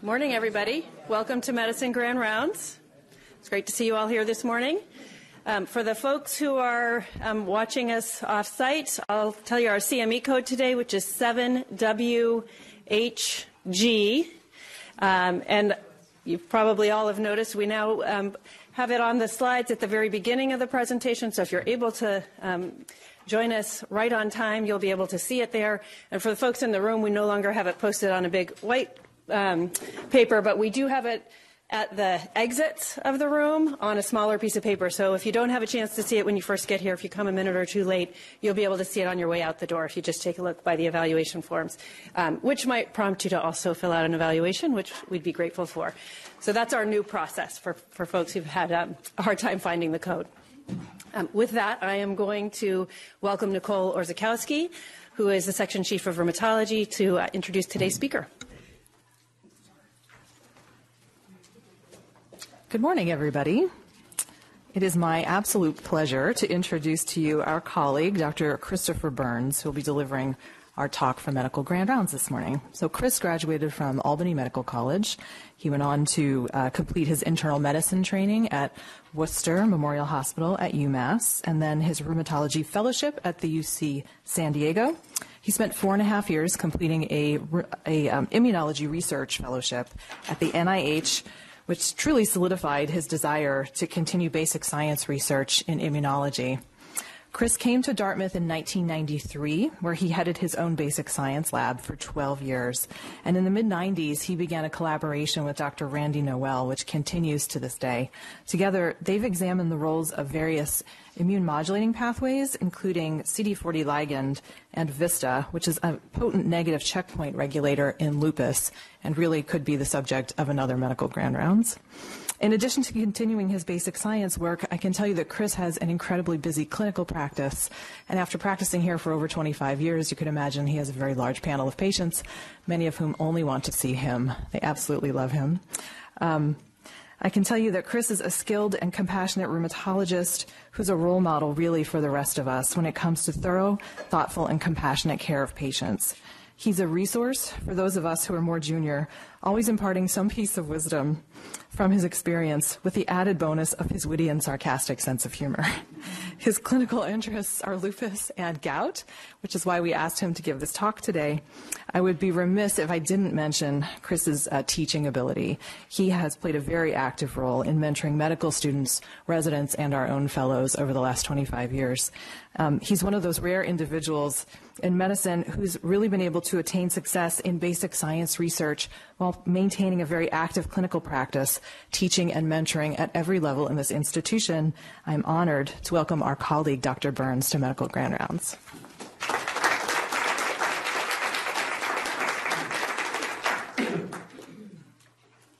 Good morning, everybody. Welcome to Medicine Grand Rounds. It's great to see you all here this morning. Um, for the folks who are um, watching us off site, I'll tell you our CME code today, which is 7WHG. Um, and you probably all have noticed we now um, have it on the slides at the very beginning of the presentation. So if you're able to um, join us right on time, you'll be able to see it there. And for the folks in the room, we no longer have it posted on a big white um, paper, but we do have it at the exits of the room on a smaller piece of paper. So if you don't have a chance to see it when you first get here, if you come a minute or two late, you'll be able to see it on your way out the door if you just take a look by the evaluation forms, um, which might prompt you to also fill out an evaluation, which we'd be grateful for. So that's our new process for, for folks who've had um, a hard time finding the code. Um, with that, I am going to welcome Nicole Orzechowski, who is the section chief of rheumatology, to uh, introduce today's speaker. Good morning, everybody. It is my absolute pleasure to introduce to you our colleague, Dr. Christopher Burns, who will be delivering our talk for Medical Grand Rounds this morning. So, Chris graduated from Albany Medical College. He went on to uh, complete his internal medicine training at Worcester Memorial Hospital at UMass, and then his rheumatology fellowship at the UC San Diego. He spent four and a half years completing a, a um, immunology research fellowship at the NIH which truly solidified his desire to continue basic science research in immunology. Chris came to Dartmouth in 1993, where he headed his own basic science lab for 12 years. And in the mid 90s, he began a collaboration with Dr. Randy Noelle, which continues to this day. Together, they've examined the roles of various immune modulating pathways, including CD40 ligand and VISTA, which is a potent negative checkpoint regulator in lupus and really could be the subject of another medical grand rounds. In addition to continuing his basic science work, I can tell you that Chris has an incredibly busy clinical practice. And after practicing here for over 25 years, you could imagine he has a very large panel of patients, many of whom only want to see him. They absolutely love him. Um, I can tell you that Chris is a skilled and compassionate rheumatologist who's a role model really for the rest of us when it comes to thorough, thoughtful, and compassionate care of patients. He's a resource for those of us who are more junior, always imparting some piece of wisdom from his experience with the added bonus of his witty and sarcastic sense of humor. His clinical interests are lupus and gout, which is why we asked him to give this talk today. I would be remiss if I didn't mention Chris's uh, teaching ability. He has played a very active role in mentoring medical students, residents, and our own fellows over the last 25 years. Um, he's one of those rare individuals in medicine who's really been able to attain success in basic science research while maintaining a very active clinical practice, teaching and mentoring at every level in this institution. I'm honored to welcome our colleague, Dr. Burns, to Medical Grand Rounds.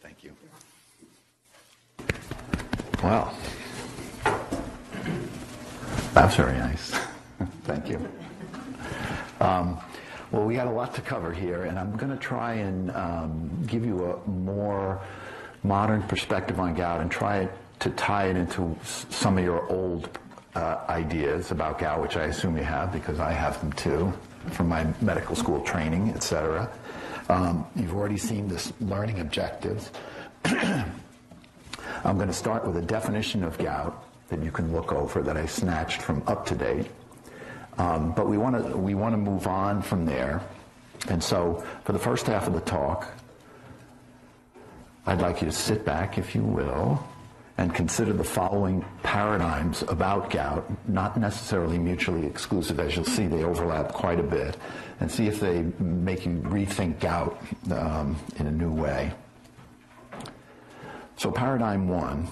Thank you. Well, that's very nice. Thank you. Um, well, we got a lot to cover here, and I'm going to try and um, give you a more modern perspective on gout and try to tie it into some of your old uh, ideas about gout, which I assume you have because I have them too from my medical school training, etc. Um, you've already seen this learning objectives. I'm going to start with a definition of gout that you can look over that I snatched from UpToDate. Um, but we want to we want to move on from there. And so for the first half of the talk, I'd like you to sit back, if you will, and consider the following paradigms about gout, not necessarily mutually exclusive. As you'll see, they overlap quite a bit, and see if they make you rethink gout um, in a new way. So, paradigm one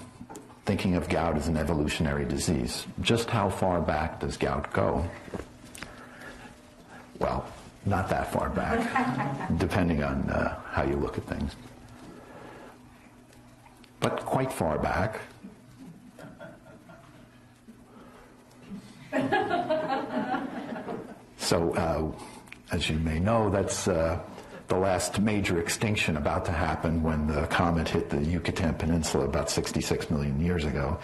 thinking of gout as an evolutionary disease. Just how far back does gout go? Well, not that far back, depending on uh, how you look at things. But quite far back. so, uh, as you may know, that's uh, the last major extinction about to happen when the comet hit the Yucatan Peninsula about 66 million years ago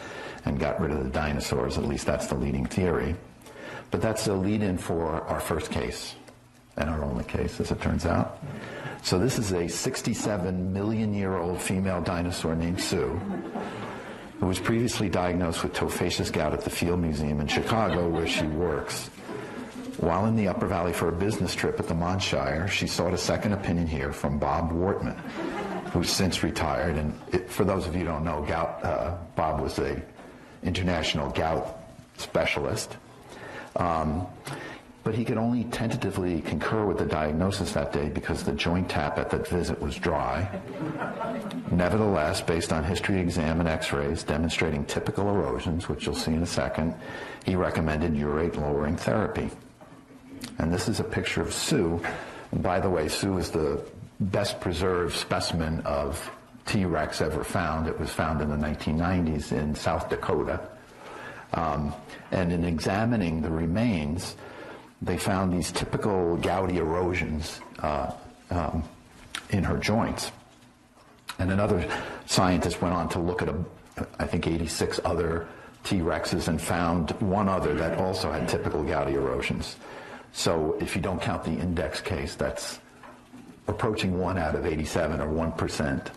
and got rid of the dinosaurs. At least that's the leading theory. But that's the lead in for our first case, and our only case, as it turns out. So this is a 67 million year old female dinosaur named Sue who was previously diagnosed with tophaceous gout at the Field Museum in Chicago where she works. While in the Upper Valley for a business trip at the Montshire, she sought a second opinion here from Bob Wortmann, who's since retired. And it, for those of you who don't know, gout, uh, Bob was a international gout specialist. Um, but he could only tentatively concur with the diagnosis that day because the joint tap at that visit was dry. Nevertheless, based on history exam and x-rays demonstrating typical erosions, which you'll see in a second, he recommended urate lowering therapy. And this is a picture of Sue. By the way, Sue is the best preserved specimen of T-Rex ever found. It was found in the 1990s in South Dakota. Um, and in examining the remains, they found these typical gouty erosions uh, um, in her joints. And another scientist went on to look at, a, I think, 86 other T Rexes and found one other that also had typical gouty erosions. So if you don't count the index case, that's approaching one out of 87 or 1%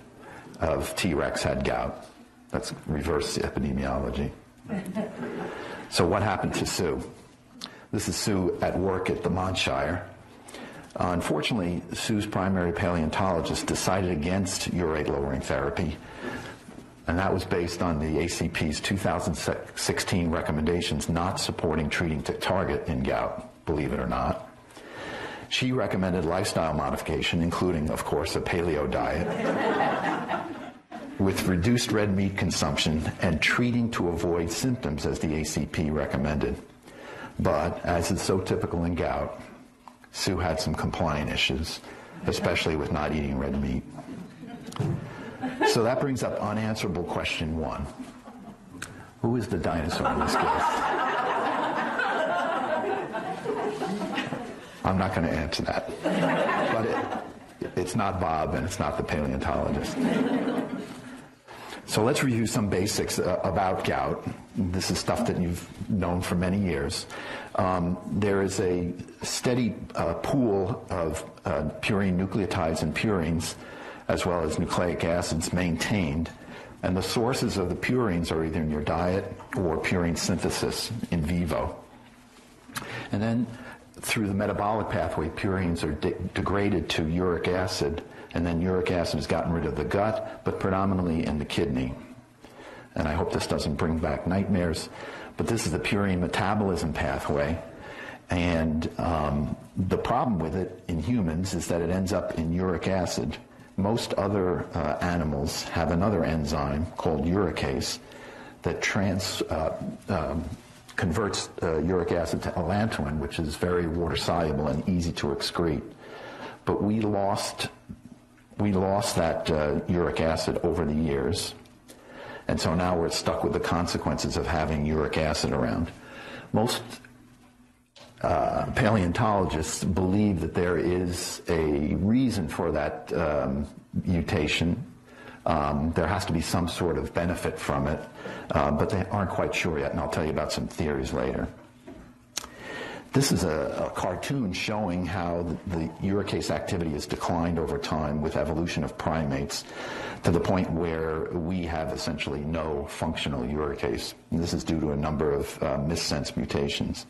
of T Rex had gout. That's reverse epidemiology. so what happened to Sue? This is Sue at work at the Montshire. Uh, unfortunately, Sue's primary paleontologist decided against urate lowering therapy, and that was based on the ACP's 2016 recommendations not supporting treating to target in gout, believe it or not. She recommended lifestyle modification, including, of course, a paleo diet, with reduced red meat consumption and treating to avoid symptoms as the ACP recommended. But, as is so typical in gout, Sue had some compliant issues, especially with not eating red meat. So that brings up unanswerable question one. Who is the dinosaur in this case? I'm not going to answer that. But it, it's not Bob and it's not the paleontologist. So let's review some basics uh, about gout. This is stuff that you've known for many years. Um, there is a steady uh, pool of uh, purine nucleotides and purines, as well as nucleic acids, maintained. And the sources of the purines are either in your diet or purine synthesis in vivo. And then through the metabolic pathway, purines are de- degraded to uric acid and then uric acid is gotten rid of the gut, but predominantly in the kidney. And I hope this doesn't bring back nightmares, but this is the purine metabolism pathway. And um, the problem with it in humans is that it ends up in uric acid. Most other uh, animals have another enzyme called uricase that trans, uh, um, converts uh, uric acid to allantoin, which is very water soluble and easy to excrete. But we lost we lost that uh, uric acid over the years. And so now we're stuck with the consequences of having uric acid around. Most uh, paleontologists believe that there is a reason for that um, mutation. Um, there has to be some sort of benefit from it, uh, but they aren't quite sure yet, and I'll tell you about some theories later. This is a, a, cartoon showing how the, the uricase activity has declined over time with evolution of primates to the point where we have essentially no functional uricase. And this is due to a number of uh, missense mutations.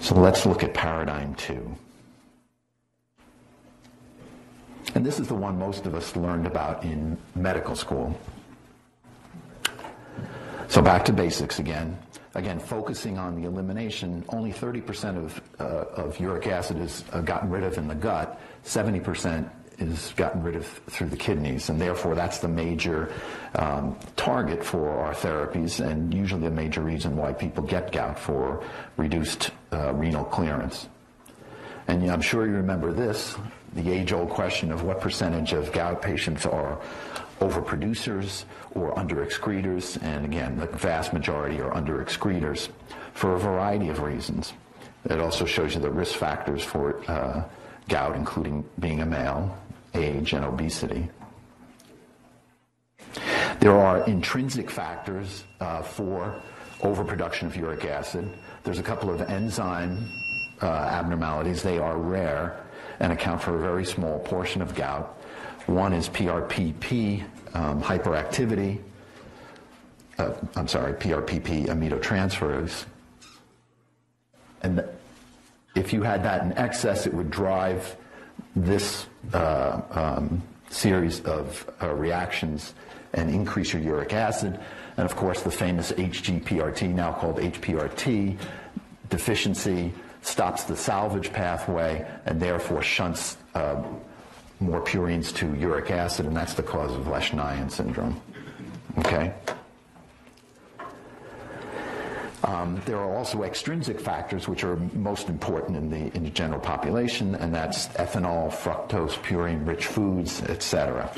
So let's look at paradigm two. And this is the one most of us learned about in medical school. So back to basics again. Again, focusing on the elimination, only 30% of, uh, of uric acid is uh, gotten rid of in the gut, 70% is gotten rid of through the kidneys, and therefore that's the major um, target for our therapies, and usually a major reason why people get gout for reduced uh, renal clearance. And I'm sure you remember this, the age-old question of what percentage of gout patients are overproducers or underexcretors, and again, the vast majority are underexcretors for a variety of reasons. It also shows you the risk factors for uh, gout, including being a male, age, and obesity. There are intrinsic factors uh, for overproduction of uric acid. There's a couple of enzyme uh, abnormalities. They are rare and account for a very small portion of gout. One is PRPP um, hyperactivity. Uh, I'm sorry, PRPP aminotransferase. And if you had that in excess, it would drive this uh, um, series of uh, reactions and increase your uric acid. And of course, the famous HGPRT, now called HPRT, deficiency stops the salvage pathway and therefore shunts uh, more purines to uric acid, and that's the cause of Lesch-Nyhan syndrome. Okay? Um, there are also extrinsic factors which are most important in the, in the general population, and that's ethanol, fructose, purine-rich foods, etc.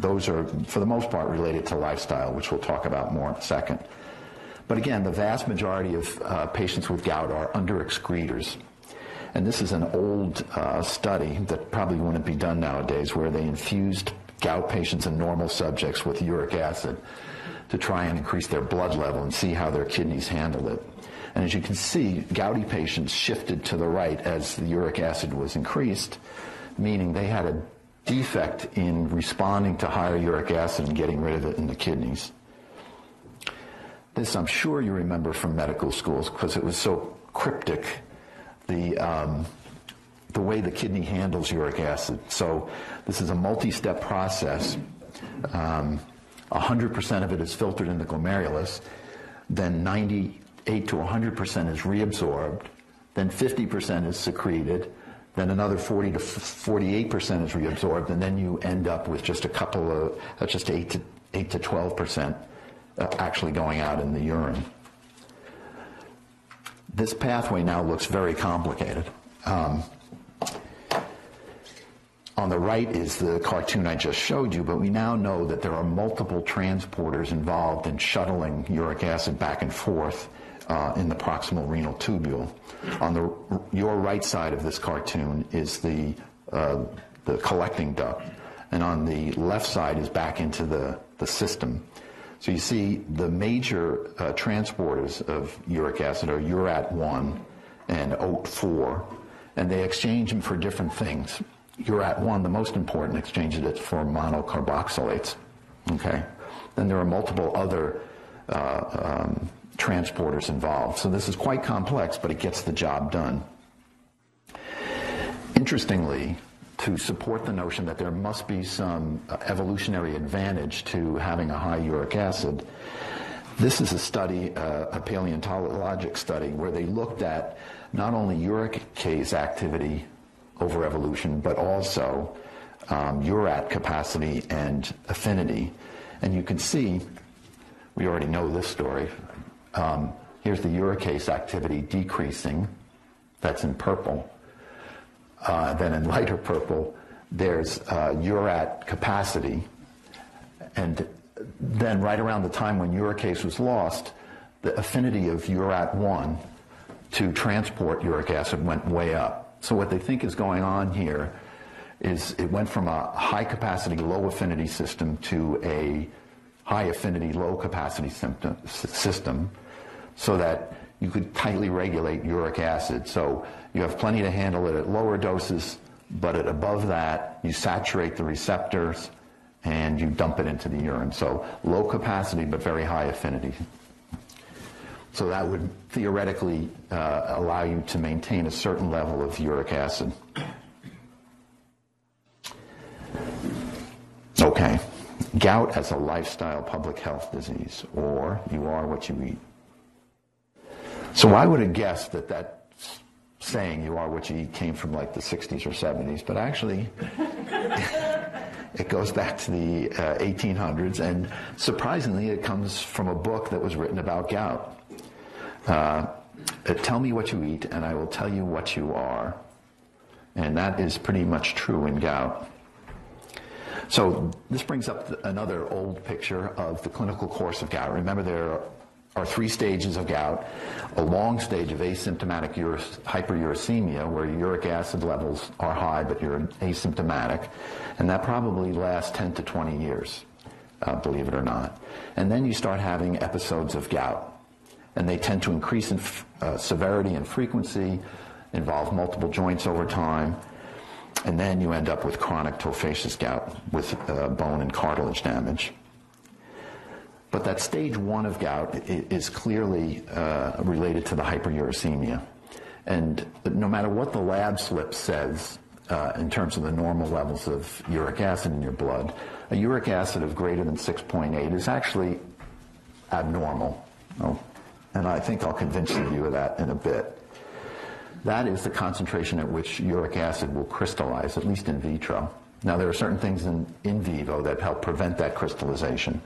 Those are, for the most part, related to lifestyle, which we'll talk about more in a second. But again, the vast majority of uh, patients with gout are under excretors. And this is an old uh, study that probably wouldn't be done nowadays where they infused gout patients and normal subjects with uric acid to try and increase their blood level and see how their kidneys handled it. And as you can see, gouty patients shifted to the right as the uric acid was increased, meaning they had a defect in responding to higher uric acid and getting rid of it in the kidneys. This I'm sure you remember from medical schools because it was so cryptic, the, um, the way the kidney handles uric acid. So this is a multi-step process. Um, 100% of it is filtered in the glomerulus, then 98 to 100% is reabsorbed, then 50% is secreted, then another 40 to 48% is reabsorbed, and then you end up with just a couple of, uh, just 8 to, 8 to 12% actually going out in the urine. This pathway now looks very complicated. Um, on the right is the cartoon I just showed you, but we now know that there are multiple transporters involved in shuttling uric acid back and forth uh, in the proximal renal tubule. On the your right side of this cartoon is the uh, the collecting duct, and on the left side is back into the, the system. So you see the major uh, transporters of uric acid are URAT1 and OAT4, and they exchange them for different things. URAT1, the most important, exchanges it for monocarboxylates. Okay? Then there are multiple other uh, um, transporters involved. So this is quite complex, but it gets the job done. Interestingly, to support the notion that there must be some uh, evolutionary advantage to having a high uric acid, this is a study, uh, a paleontologic study, where they looked at not only uricase activity over evolution, but also um, URAT capacity and affinity. And you can see, we already know this story. Um, here's the uricase activity decreasing. That's in purple. Uh, then in lighter purple, there's uh, URAT capacity. And then right around the time when uricase was lost, the affinity of URAT1 to transport uric acid went way up. So what they think is going on here is it went from a high capacity, low affinity system to a high affinity, low capacity system so that you could tightly regulate uric acid. So you have plenty to handle it at lower doses, but at above that, you saturate the receptors and you dump it into the urine. So low capacity, but very high affinity. So that would theoretically uh, allow you to maintain a certain level of uric acid. Okay. Gout as a lifestyle public health disease, or you are what you eat. So I would have guessed that that saying you are what you eat came from like the 60s or 70s, but actually it goes back to the uh, 1800s, and surprisingly, it comes from a book that was written about gout. Uh, tell me what you eat, and I will tell you what you are. And that is pretty much true in gout. So this brings up another old picture of the clinical course of gout. Remember, there are three stages of gout. A long stage of asymptomatic hyperuricemia, where uric acid levels are high, but you're asymptomatic. And that probably lasts 10 to 20 years, uh, believe it or not. And then you start having episodes of gout and they tend to increase in uh, severity and frequency, involve multiple joints over time, and then you end up with chronic tophaceous gout with uh, bone and cartilage damage. But that stage one of gout is clearly uh, related to the hyperuricemia. And no matter what the lab slip says uh, in terms of the normal levels of uric acid in your blood, a uric acid of greater than 6.8 is actually abnormal. Oh, and I think I'll convince you of that in a bit. That is the concentration at which uric acid will crystallize, at least in vitro. Now, there are certain things in, in vivo that help prevent that crystallization,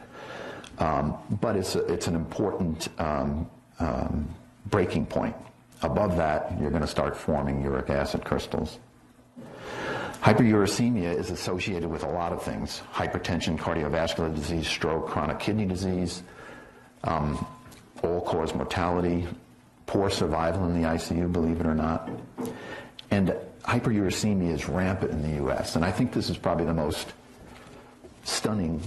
um, but it's, a, it's an important um, um, breaking point. Above that, you're going to start forming uric acid crystals. Hyperuricemia is associated with a lot of things hypertension, cardiovascular disease, stroke, chronic kidney disease, um, all cause mortality, poor survival in the ICU, believe it or not. And hyperuricemia is rampant in the U.S., and I think this is probably the most stunning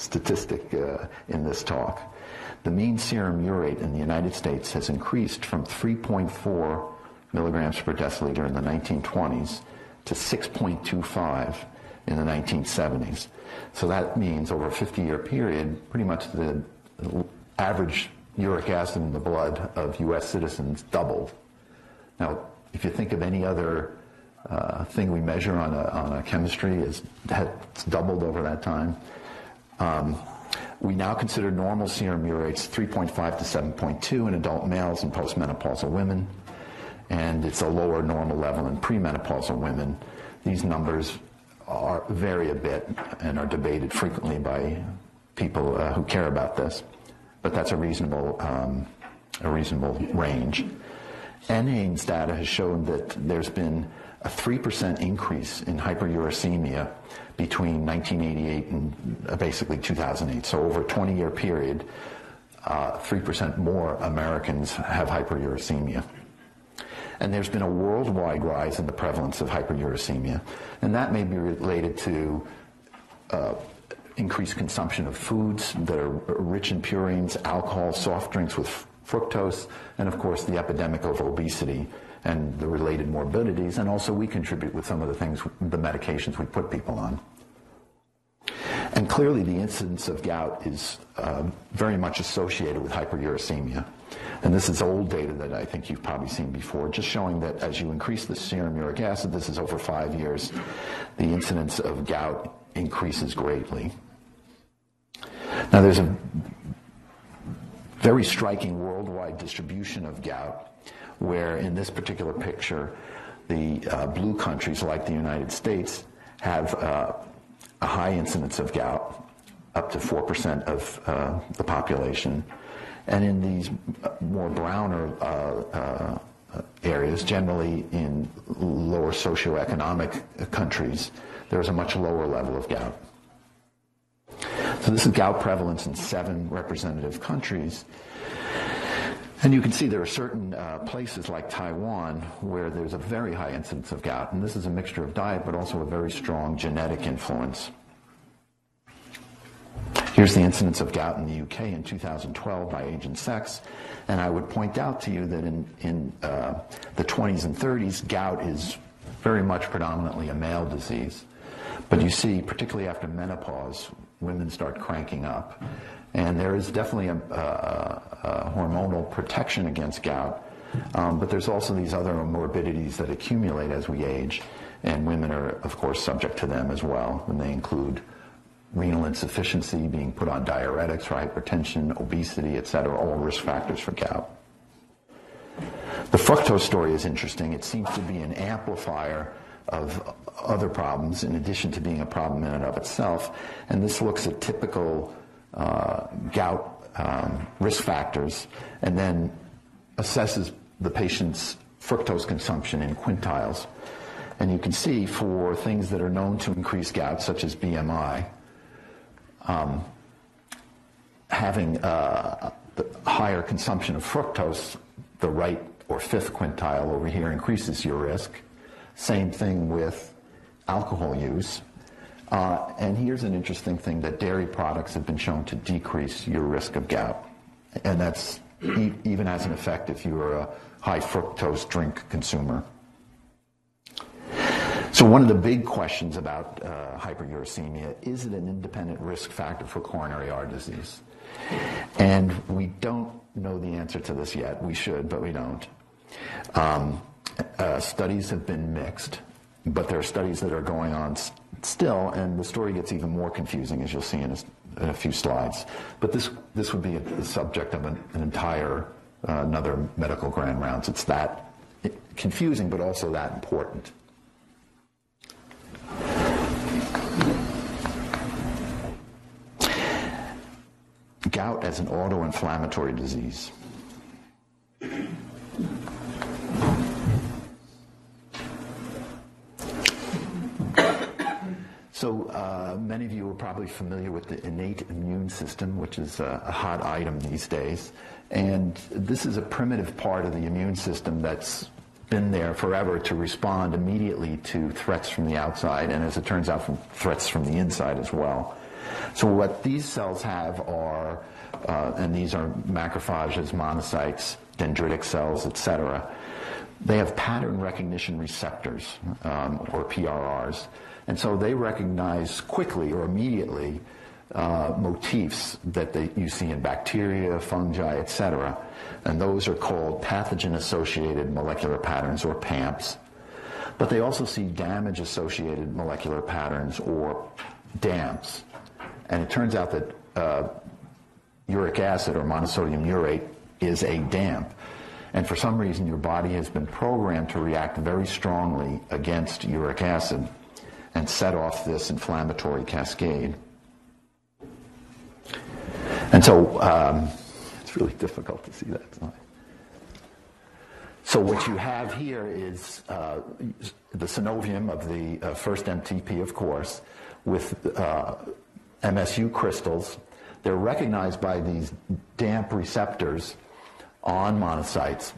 statistic uh, in this talk. The mean serum urate in the United States has increased from 3.4 milligrams per deciliter in the 1920s to 6.25 in the 1970s. So that means over a 50 year period, pretty much the average uric acid in the blood of U.S. citizens doubled. Now, if you think of any other uh, thing we measure on a, on a chemistry, is that's doubled over that time. Um, we now consider normal serum urates 3.5 to 7.2 in adult males and postmenopausal women, and it's a lower normal level in premenopausal women. These numbers are vary a bit and are debated frequently by people uh, who care about this, but that's a reasonable, um, a reasonable range. NHANES data has shown that there's been a 3% increase in hyperuricemia between 1988 and uh, basically 2008. So over a 20 year period, uh, 3% more Americans have hyperuricemia. And there's been a worldwide rise in the prevalence of hyperuricemia. And that may be related to uh, increased consumption of foods that are rich in purines, alcohol, soft drinks with fructose, and of course the epidemic of obesity and the related morbidities. And also we contribute with some of the things, the medications we put people on. And clearly, the incidence of gout is uh, very much associated with hyperuricemia. And this is old data that I think you've probably seen before, just showing that as you increase the serum uric acid, this is over five years, the incidence of gout increases greatly. Now, there's a very striking worldwide distribution of gout, where in this particular picture, the uh, blue countries like the United States have uh, a high incidence of gout, up to 4% of uh, the population. And in these more browner uh, uh, areas, generally in lower socioeconomic countries, there's a much lower level of gout. So this is gout prevalence in seven representative countries. And you can see there are certain uh, places like Taiwan where there's a very high incidence of gout, and this is a mixture of diet but also a very strong genetic influence. Here's the incidence of gout in the UK in 2012 by age and sex, and I would point out to you that in, in uh, the 20s and 30s, gout is very much predominantly a male disease. But you see, particularly after menopause, women start cranking up. And there is definitely a, a, a hormonal protection against gout, um, but there's also these other morbidities that accumulate as we age, and women are, of course, subject to them as well, and they include renal insufficiency, being put on diuretics for hypertension, obesity, et cetera, all risk factors for gout. The fructose story is interesting. It seems to be an amplifier of other problems in addition to being a problem in and of itself. And this looks at typical uh, gout um, risk factors and then assesses the patient's fructose consumption in quintiles. And you can see for things that are known to increase gout, such as BMI, um, having uh, higher consumption of fructose, the right or fifth quintile over here increases your risk. Same thing with alcohol use. Uh, and here's an interesting thing that dairy products have been shown to decrease your risk of gout. And that's e- even as an effect if you are a high fructose drink consumer. So, one of the big questions about uh, hyperuricemia is it an independent risk factor for coronary artery disease? And we don't know the answer to this yet. We should, but we don't. Um, uh, studies have been mixed, but there are studies that are going on still, and the story gets even more confusing, as you'll see in a, in a few slides. But this, this would be the subject of an, an entire, uh, another medical grand rounds. It's that confusing, but also that important. Gout as an autoinflammatory disease. So uh, many of you are probably familiar with the innate immune system, which is a, a, hot item these days. And this is a primitive part of the immune system that's been there forever to respond immediately to threats from the outside, and as it turns out, from threats from the inside as well. So what these cells have are, uh, and these are macrophages, monocytes, dendritic cells, etc. They have pattern recognition receptors, um, or PRRs. And so they recognize quickly or immediately uh, motifs that they, you see in bacteria, fungi, etc. And those are called pathogen associated molecular patterns or PAMPs. But they also see damage associated molecular patterns or DAMPs. And it turns out that uh, uric acid or monosodium urate is a DAMP. And for some reason, your body has been programmed to react very strongly against uric acid and set off this inflammatory cascade. And so um, it's really difficult to see that. So what you have here is uh, the synovium of the uh, first MTP, of course, with uh, MSU crystals. They're recognized by these DAMP receptors on monocytes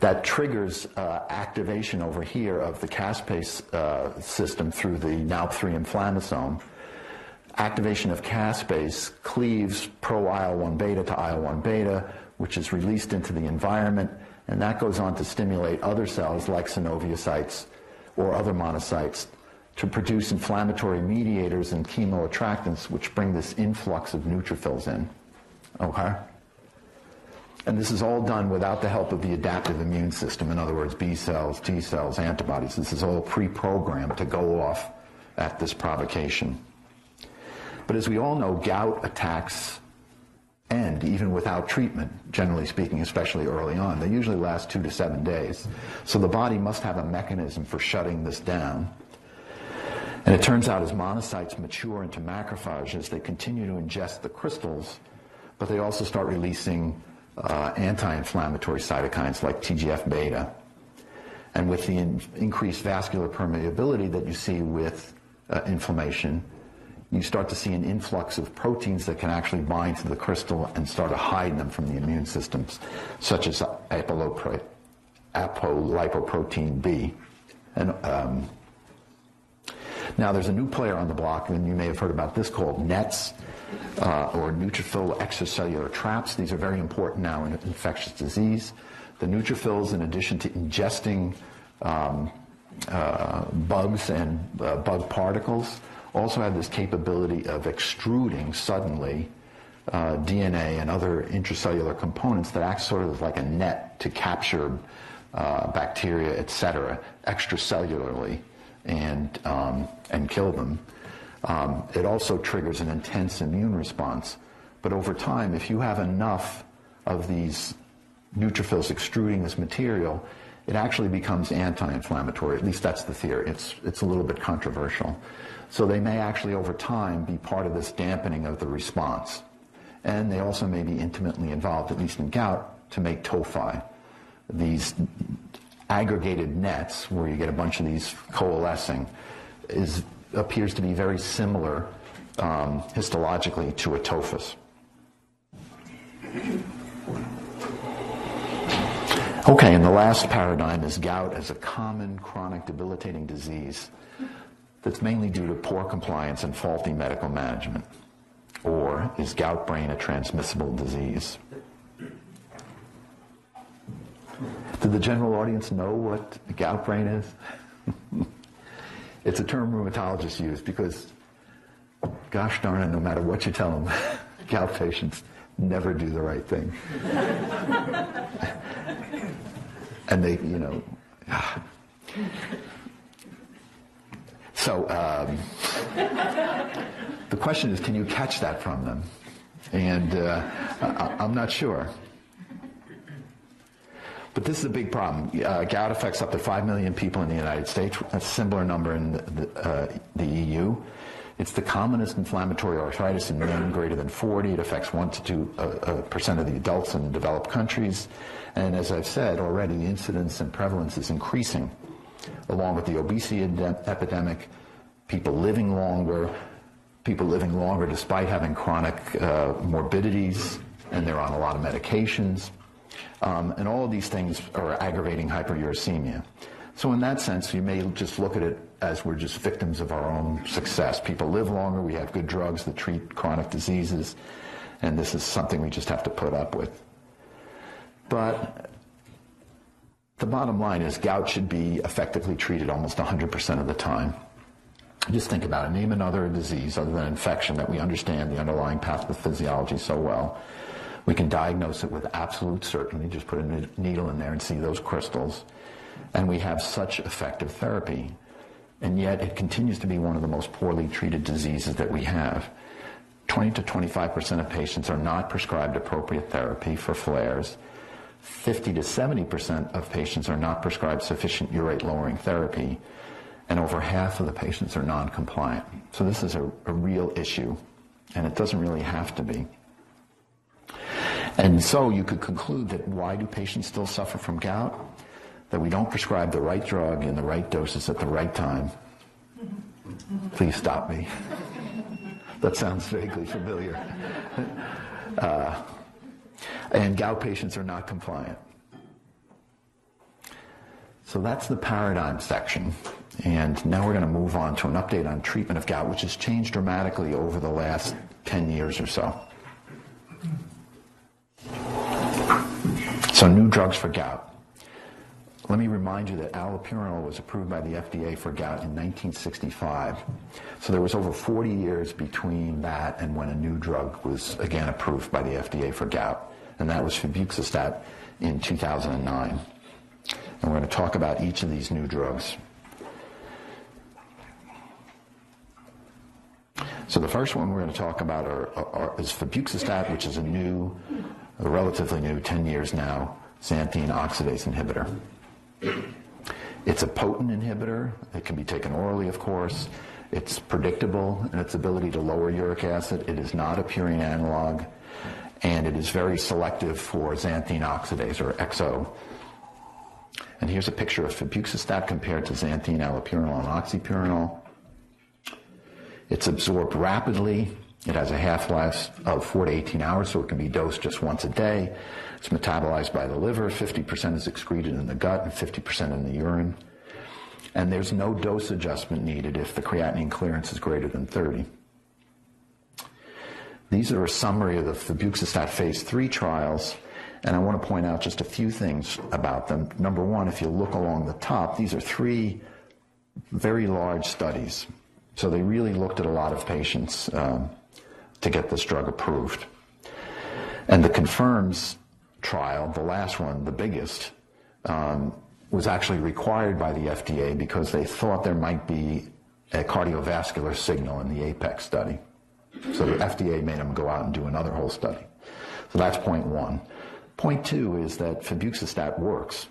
that triggers uh, activation over here of the caspase uh, system through the NALP3 inflammasome. Activation of caspase cleaves pro IL-1 beta to IL-1 beta, which is released into the environment, and that goes on to stimulate other cells like synoviocytes or other monocytes to produce inflammatory mediators and chemoattractants, which bring this influx of neutrophils in. Okay? And this is all done without the help of the adaptive immune system. In other words, B cells, T cells, antibodies. This is all pre programmed to go off at this provocation. But as we all know, gout attacks end even without treatment, generally speaking, especially early on. They usually last two to seven days. So the body must have a mechanism for shutting this down. And it turns out as monocytes mature into macrophages, they continue to ingest the crystals, but they also start releasing uh, anti-inflammatory cytokines like TGF beta. And with the in- increased vascular permeability that you see with uh, inflammation, you start to see an influx of proteins that can actually bind to the crystal and start to hide them from the immune systems, such as apolipoprotein B. And um, now there's a new player on the block, and you may have heard about this called NETs uh, or neutrophil extracellular traps. These are very important now in infectious disease. The neutrophils, in addition to ingesting um, uh, bugs and uh, bug particles, also have this capability of extruding suddenly uh, DNA and other intracellular components that act sort of like a net to capture uh, bacteria, etc., extracellularly and um, and kill them. Um, it also triggers an intense immune response. But over time, if you have enough of these neutrophils extruding this material, it actually becomes anti-inflammatory. At least that's the theory. It's, it's a little bit controversial. So they may actually, over time, be part of this dampening of the response. And they also may be intimately involved, at least in gout, to make tophi. These aggregated nets, where you get a bunch of these coalescing, is appears to be very similar um, histologically to a tophus. Okay, and the last paradigm is gout as a common chronic debilitating disease that's mainly due to poor compliance and faulty medical management. Or is gout brain a transmissible disease? Do the general audience know what gout brain is? it's a term rheumatologists use because, gosh darn it, no matter what you tell them, gout patients never do the right thing. and they, you know. So um, the question is, can you catch that from them? And uh, I, am not sure. But this is a big problem. Uh, gout affects up to 5 million people in the United States, a similar number in the, uh, the EU. It's the commonest inflammatory arthritis in men greater than 40. It affects 1 to 2 uh, uh, percent of the adults in developed countries. And as I've said already, the incidence and prevalence is increasing, along with the obesity epidemic, people living longer, people living longer despite having chronic uh, morbidities, and they're on a lot of medications. Um, and all of these things are aggravating hyperuricemia. So in that sense, you may just look at it as we're just victims of our own success. People live longer, we have good drugs that treat chronic diseases, and this is something we just have to put up with. But the bottom line is gout should be effectively treated almost 100% of the time. Just think about it. Name another disease other than infection that we understand the underlying pathophysiology so well. We can diagnose it with absolute certainty, just put a needle in there and see those crystals. And we have such effective therapy. And yet it continues to be one of the most poorly treated diseases that we have. 20 to 25% of patients are not prescribed appropriate therapy for flares. 50 to 70% of patients are not prescribed sufficient urate lowering therapy, and over half of the patients are non compliant. So this is a, a, real issue, and it doesn't really have to be. And so you could conclude that why do patients still suffer from gout? That we don't prescribe the right drug in the right doses at the right time. Please stop me. that sounds vaguely familiar. Uh, and gout patients are not compliant. So that's the paradigm section. And now we're going to move on to an update on treatment of gout, which has changed dramatically over the last 10 years or so. So, new drugs for gout. Let me remind you that allopurinol was approved by the FDA for gout in 1965. So there was over 40 years between that and when a new drug was again approved by the FDA for gout and that was febuxostat in 2009. And we're going to talk about each of these new drugs. So the first one we're going to talk about are, are, is febuxostat, which is a new, a relatively new, 10 years now, xanthine oxidase inhibitor. It's a potent inhibitor. It can be taken orally, of course. It's predictable in its ability to lower uric acid. It is not a purine analog and it is very selective for xanthine oxidase, or XO. And here's a picture of febuxostat compared to xanthine allopurinol and oxypurinol. It's absorbed rapidly. It has a half-life of 4 to 18 hours, so it can be dosed just once a day. It's metabolized by the liver. 50% is excreted in the gut and 50% in the urine. And there's no dose adjustment needed if the creatinine clearance is greater than 30. These are a summary of the febuxostat phase three trials, and I want to point out just a few things about them. Number one, if you look along the top, these are three very large studies. So they really looked at a lot of patients um, to get this drug approved. And the confirms trial, the last one, the biggest, um, was actually required by the FDA because they thought there might be a cardiovascular signal in the APEX study. So the FDA made them go out and do another whole study. So that's point one. Point two is that febuxostat works.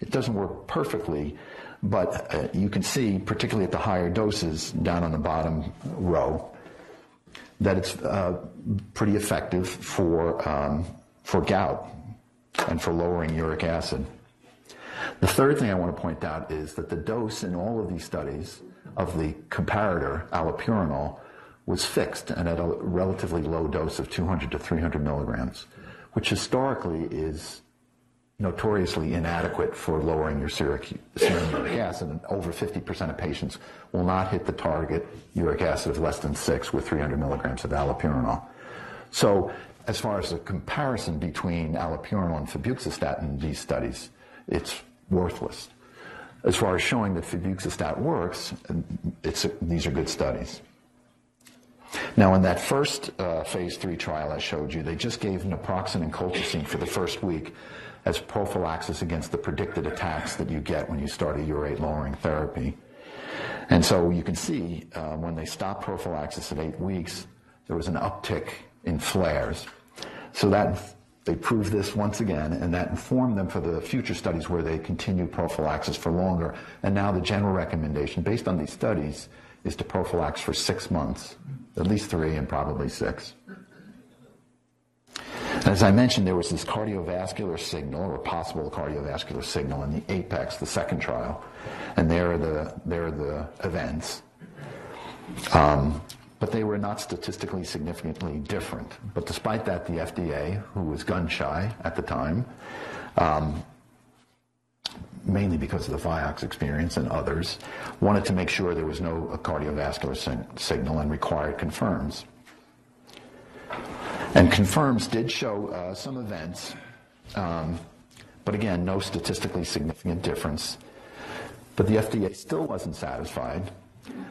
It doesn't work perfectly, but uh, you can see, particularly at the higher doses down on the bottom row, that it's uh, pretty effective for, um, for gout and for lowering uric acid. The third thing I want to point out is that the dose in all of these studies of the comparator, allopurinol, was fixed and at a relatively low dose of 200 to 300 milligrams, which historically is notoriously inadequate for lowering your serum uric acid. And over 50% of patients will not hit the target uric acid of less than 6 with 300 milligrams of allopurinol. So as far as the comparison between allopurinol and febuxostat in these studies, it's worthless. As far as showing that febuxostat works, it's, these are good studies. Now, in that first uh, phase three trial I showed you, they just gave naproxen and colchicine for the first week as prophylaxis against the predicted attacks that you get when you start a urate lowering therapy. And so you can see uh, when they stopped prophylaxis at eight weeks, there was an uptick in flares. So that they proved this once again, and that informed them for the future studies where they continue prophylaxis for longer. And now the general recommendation, based on these studies, is to prophylax for six months, at least three and probably six. As I mentioned, there was this cardiovascular signal or possible cardiovascular signal in the APEX, the second trial, and there are the there are the events. Um, but they were not statistically significantly different. But despite that, the FDA, who was gun shy at the time, um, mainly because of the Vioxx experience and others, wanted to make sure there was no cardiovascular signal and required confirms. And confirms did show uh, some events, um, but again, no statistically significant difference. But the FDA still wasn't satisfied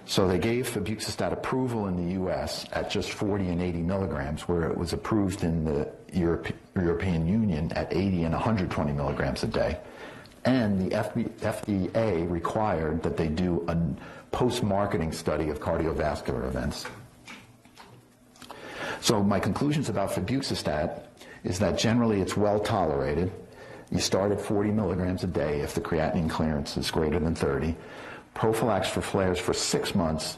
so they gave febuxostat approval in the U.S. at just 40 and 80 milligrams, where it was approved in the Europe, European Union at 80 and 120 milligrams a day. And the FDA required that they do a post-marketing study of cardiovascular events. So my conclusions about febuxostat is that generally it's well tolerated. You start at 40 milligrams a day if the creatinine clearance is greater than 30 prophylax for flares for six months,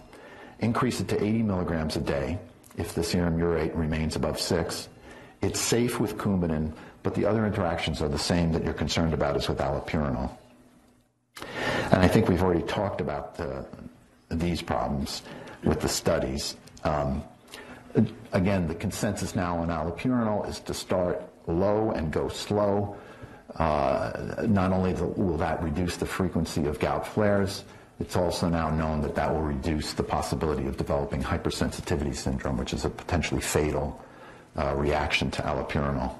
increase it to 80 milligrams a day if the serum urate remains above six. It's safe with Coumadin, but the other interactions are the same that you're concerned about as with allopurinol. And I think we've already talked about the, these problems with the studies. Um, again, the consensus now on allopurinol is to start low and go slow. Uh, not only will that reduce the frequency of gout flares, it's also now known that that will reduce the possibility of developing hypersensitivity syndrome, which is a potentially fatal uh, reaction to allopurinol.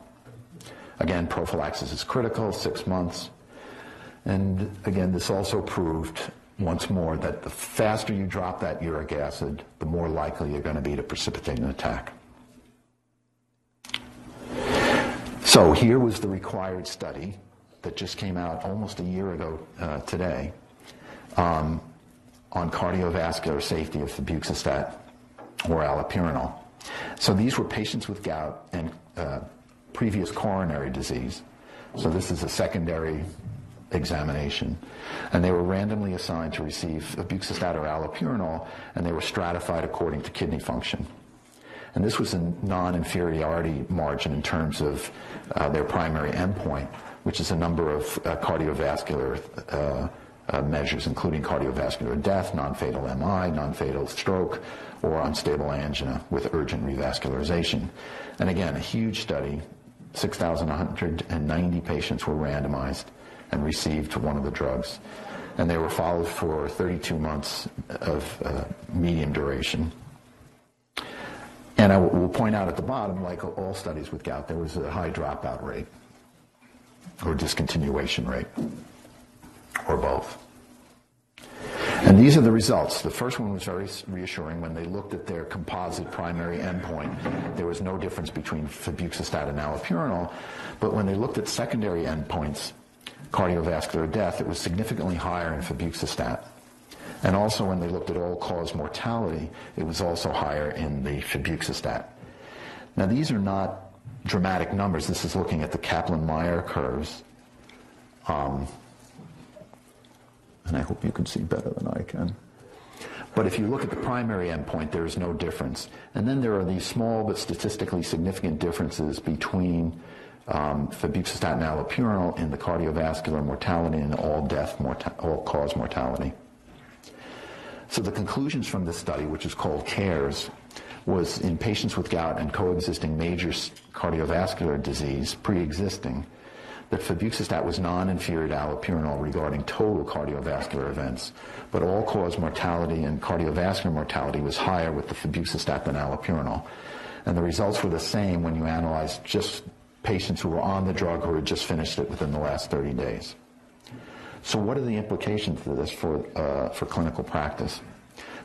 Again, prophylaxis is critical, six months. And again, this also proved once more that the faster you drop that uric acid, the more likely you're going to be to precipitate an attack. So here was the required study that just came out almost a year ago uh, today um, on cardiovascular safety of febuxostat or allopurinol. So these were patients with gout and uh, previous coronary disease. So this is a secondary examination. And they were randomly assigned to receive febuxostat or allopurinol, and they were stratified according to kidney function. And this was a non-inferiority margin in terms of uh, their primary endpoint, which is a number of uh, cardiovascular uh, uh, measures, including cardiovascular death, non-fatal MI, non-fatal stroke, or unstable angina with urgent revascularization. And again, a huge study. 6,190 patients were randomized and received one of the drugs. And they were followed for 32 months of uh, medium duration. And I will point out at the bottom, like all studies with gout, there was a high dropout rate or discontinuation rate or both. And these are the results. The first one was very reassuring when they looked at their composite primary endpoint. There was no difference between febuxostat and allopurinol. But when they looked at secondary endpoints, cardiovascular death, it was significantly higher in febuxostat. And also when they looked at all-cause mortality, it was also higher in the febuxostat. Now these are not dramatic numbers. This is looking at the Kaplan-Meier curves. Um, and I hope you can see better than I can. But if you look at the primary endpoint, there is no difference. And then there are these small but statistically significant differences between um, and allopurinol in the cardiovascular mortality and all-death, morta- all-cause mortality. So the conclusions from this study, which is called CARES, was in patients with gout and coexisting major cardiovascular disease, pre-existing, that febuxostat was non-inferior to allopurinol regarding total cardiovascular events, but all-cause mortality and cardiovascular mortality was higher with the febuxostat than allopurinol. And the results were the same when you analyzed just patients who were on the drug who had just finished it within the last 30 days. So what are the implications of this for, uh, for clinical practice?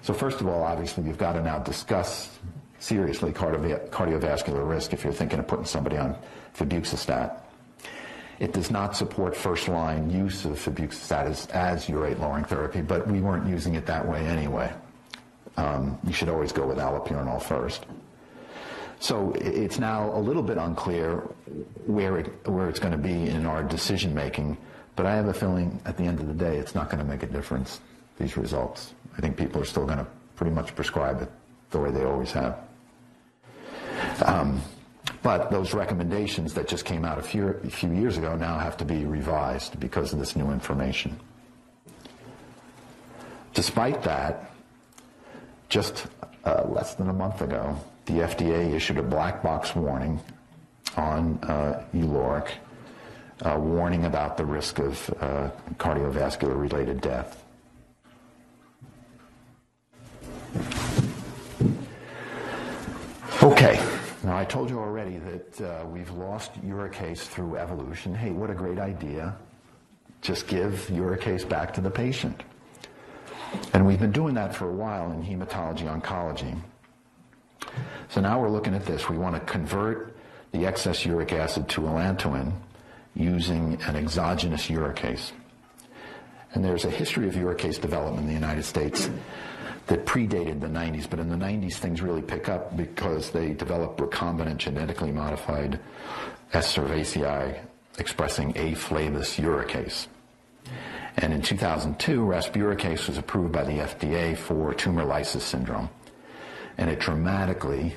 So first of all, obviously, you've got to now discuss seriously cardiovascular risk if you're thinking of putting somebody on febuxostat. It does not support first-line use of febuxostat as, as urate-lowering therapy, but we weren't using it that way anyway. Um, you should always go with allopurinol first. So it's now a little bit unclear where, it, where it's going to be in our decision making, but I have a feeling at the end of the day it's not going to make a difference, these results. I think people are still going to pretty much prescribe it the way they always have. Um, but those recommendations that just came out a few, a few years ago now have to be revised because of this new information. Despite that, just uh, less than a month ago, the FDA issued a black box warning on uh, Uloric, uh, warning about the risk of uh, cardiovascular related death. Okay, now I told you already that uh, we've lost uricase through evolution. Hey, what a great idea. Just give uricase back to the patient. And we've been doing that for a while in hematology oncology. So now we're looking at this. We want to convert the excess uric acid to allantoin using an exogenous uricase. And there's a history of uricase development in the United States that predated the 90s, but in the 90s things really pick up because they develop recombinant genetically modified S. cerevisiae expressing A flavus uricase. And in 2002, rasburicase was approved by the FDA for tumor lysis syndrome. And it dramatically,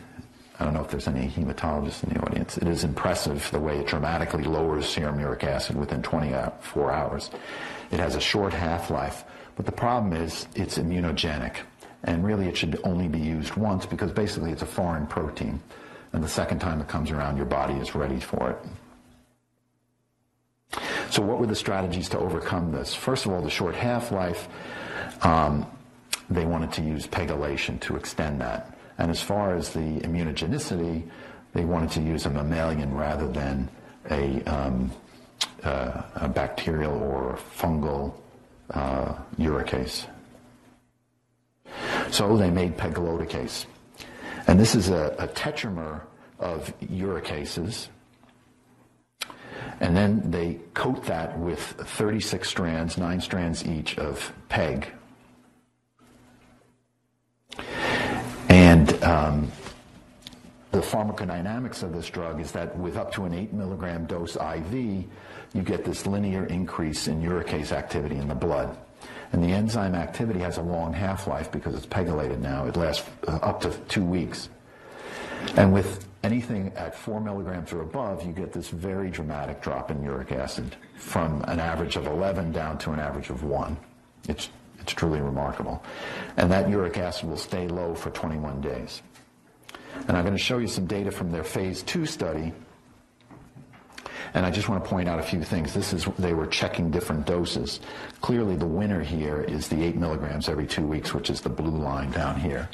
I don't know if there's any hematologists in the audience, it is impressive the way it dramatically lowers serum uric acid within 24 hours. It has a short half-life, but the problem is it's immunogenic. And really, it should only be used once because basically it's a foreign protein. And the second time it comes around, your body is ready for it. So, what were the strategies to overcome this? First of all, the short half life, um, they wanted to use pegylation to extend that. And as far as the immunogenicity, they wanted to use a mammalian rather than a, um, uh, a bacterial or fungal uh, uricase. So they made pegloticase. And this is a, a tetramer of uricases. And then they coat that with 36 strands, nine strands each of PEG. And um, the pharmacodynamics of this drug is that with up to an 8 milligram dose IV, you get this linear increase in uricase activity in the blood. And the enzyme activity has a long half-life because it's pegylated now. It lasts uh, up to two weeks. And with anything at four milligrams or above, you get this very dramatic drop in uric acid from an average of 11 down to an average of one. It's, it's truly remarkable. And that uric acid will stay low for 21 days. And I'm going to show you some data from their phase two study and I just want to point out a few things. This is, they were checking different doses. Clearly the winner here is the 8 milligrams every two weeks, which is the blue line down here.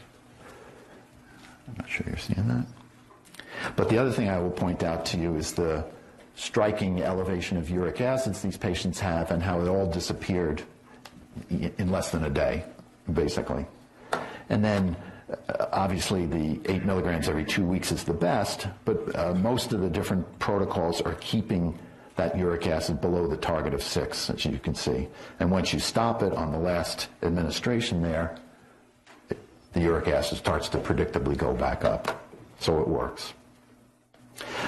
I'm not sure you're seeing that. But the other thing I will point out to you is the striking elevation of uric acids these patients have and how it all disappeared in less than a day, basically. And then uh, obviously, the eight milligrams every two weeks is the best, but uh, most of the different protocols are keeping that uric acid below the target of six, as you can see. And once you stop it on the last administration there, it, the uric acid starts to predictably go back up. So it works.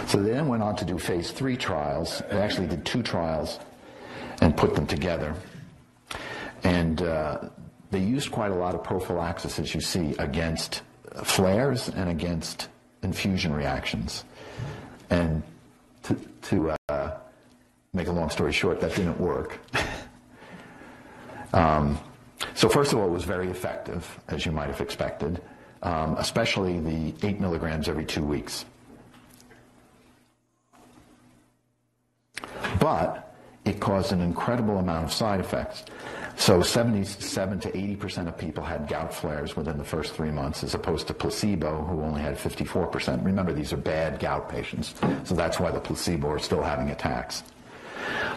So they then went on to do phase three trials. They actually did two trials and put them together. And uh, they used quite a lot of prophylaxis, as you see, against flares and against infusion reactions. And to, to uh, make a long story short, that didn't work. um, so first of all, it was very effective, as you might have expected, um, especially the 8 milligrams every two weeks. But it caused an incredible amount of side effects. So 77 to 80% of people had gout flares within the first three months, as opposed to placebo, who only had 54%. Remember, these are bad gout patients, so that's why the placebo are still having attacks.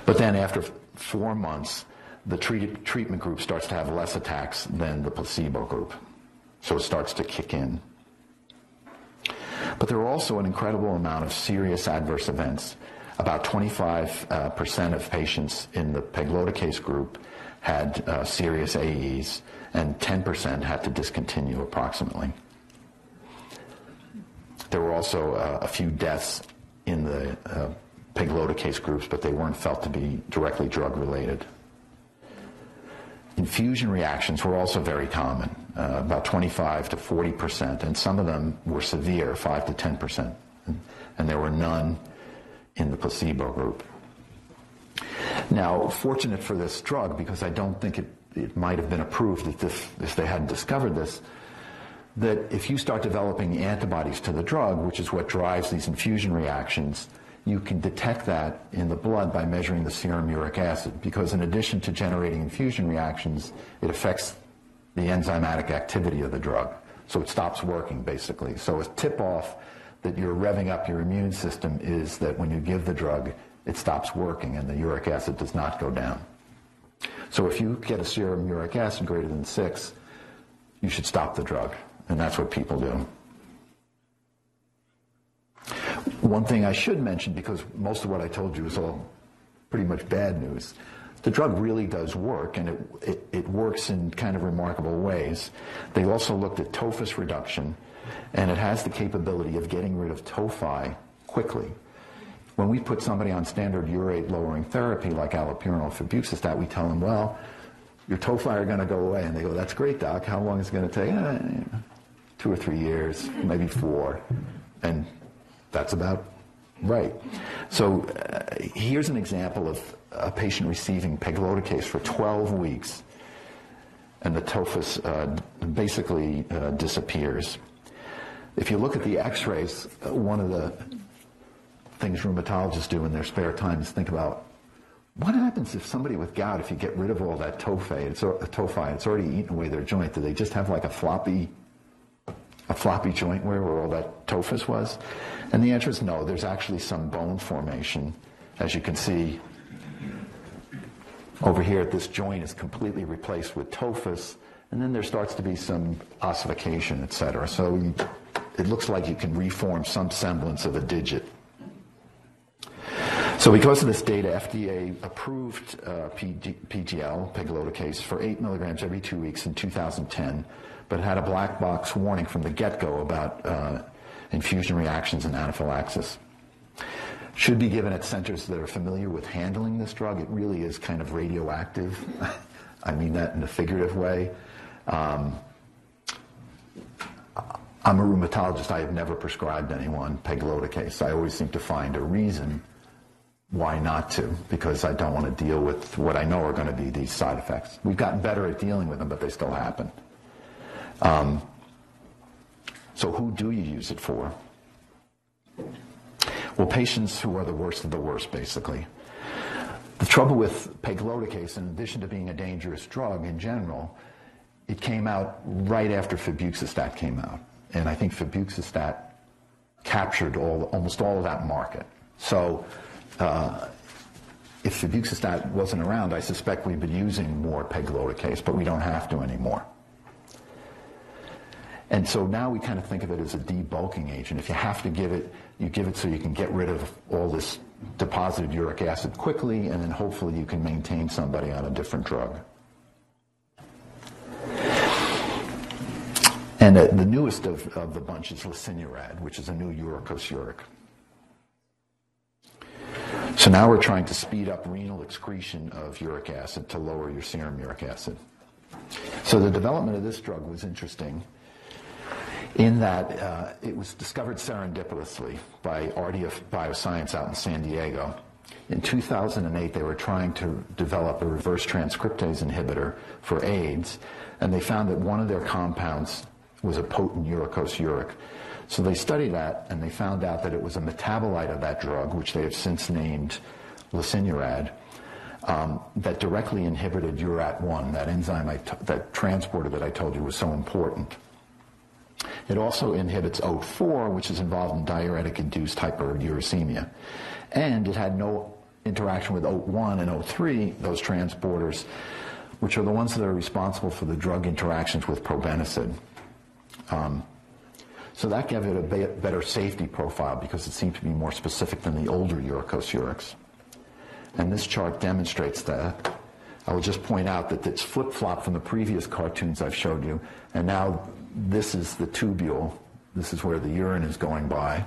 But then after four months, the treated, treatment group starts to have less attacks than the placebo group. So it starts to kick in. But there are also an incredible amount of serious adverse events. About 25% of patients in the pegloticase group had uh, serious AEs, and 10% had to discontinue approximately. There were also uh, a few deaths in the uh, pegloticase groups, but they weren't felt to be directly drug related. Infusion reactions were also very common, uh, about 25 to 40 percent, and some of them were severe, 5 to 10 percent. And there were none in the placebo group. Now, fortunate for this drug, because I don't think it, it might have been approved if, this, if they hadn't discovered this, that if you start developing antibodies to the drug, which is what drives these infusion reactions, you can detect that in the blood by measuring the serum uric acid because in addition to generating infusion reactions, it affects the enzymatic activity of the drug. So it stops working basically. So a tip off that you're revving up your immune system is that when you give the drug, it stops working and the uric acid does not go down. So if you get a serum uric acid greater than six, you should stop the drug. And that's what people do. One thing I should mention, because most of what I told you is all pretty much bad news, the drug really does work, and it, it, it, works in kind of remarkable ways. They also looked at tophus reduction, and it has the capability of getting rid of tophi quickly. When we put somebody on standard urate lowering therapy like allopurinol febuxostat, we tell them, well, your tophi are going to go away. And they go, that's great, doc. How long is it going to take? Eh, two or three years, maybe four. And that's about right. So uh, here's an example of a patient receiving pegloticase for 12 weeks, and the tophus uh, basically uh, disappears. If you look at the x-rays, uh, one of the things rheumatologists do in their spare time is think about what happens if somebody with gout, if you get rid of all that tophi, it's, tophi, it's already eaten away their joint, do they just have like a floppy a floppy joint where, where all that tophus was? And the answer is no. There's actually some bone formation. As you can see over here, this joint is completely replaced with tophus, and then there starts to be some ossification, et cetera. So you, it looks like you can reform some semblance of a digit. So because of this data, FDA approved uh, PG, PGL, pegloticase, for 8 milligrams every two weeks in 2010 but had a black box warning from the get-go about uh, infusion reactions and anaphylaxis. Should be given at centers that are familiar with handling this drug. It really is kind of radioactive. I mean that in a figurative way. Um, I'm a rheumatologist. I have never prescribed anyone pegloticase. I always seem to find a reason why not to, because I don't want to deal with what I know are going to be these side effects. We've gotten better at dealing with them, but they still happen. Um, so who do you use it for? Well, patients who are the worst of the worst, basically. The trouble with pegloticase, in addition to being a dangerous drug in general, it came out right after febuxostat came out. And I think febuxostat captured all, almost all of that market. So uh, if febuxostat wasn't around, I suspect we'd be using more pegloticase, but we don't have to anymore. And so now we kind of think of it as a debulking agent. If you have to give it, you give it so you can get rid of all this deposited uric acid quickly, and then hopefully you can maintain somebody on a different drug. And uh, the newest of, of, the bunch is lesinurad, which is a new uricosuric. So now we're trying to speed up renal excretion of uric acid to lower your serum uric acid. So the development of this drug was interesting in that uh, it was discovered serendipitously by Ardea Bioscience out in San Diego. In 2008, they were trying to develop a reverse transcriptase inhibitor for AIDS, and they found that one of their compounds was a potent uricosuric. So they studied that, and they found out that it was a metabolite of that drug, which they have since named lesinurad. um, that directly inhibited URAT1, that enzyme, that transporter that I told you was so important. It also inhibits OAT4, which is involved in diuretic-induced hyperuricemia. And it had no interaction with OAT1 and OAT3, those transporters, which are the ones that are responsible for the drug interactions with probenecid. Um, so that gave it a better safety profile because it seemed to be more specific than the older uricosurics. And this chart demonstrates that. I will just point out that it's flip-flop from the previous cartoons I've showed you, and now this is the tubule. This is where the urine is going by,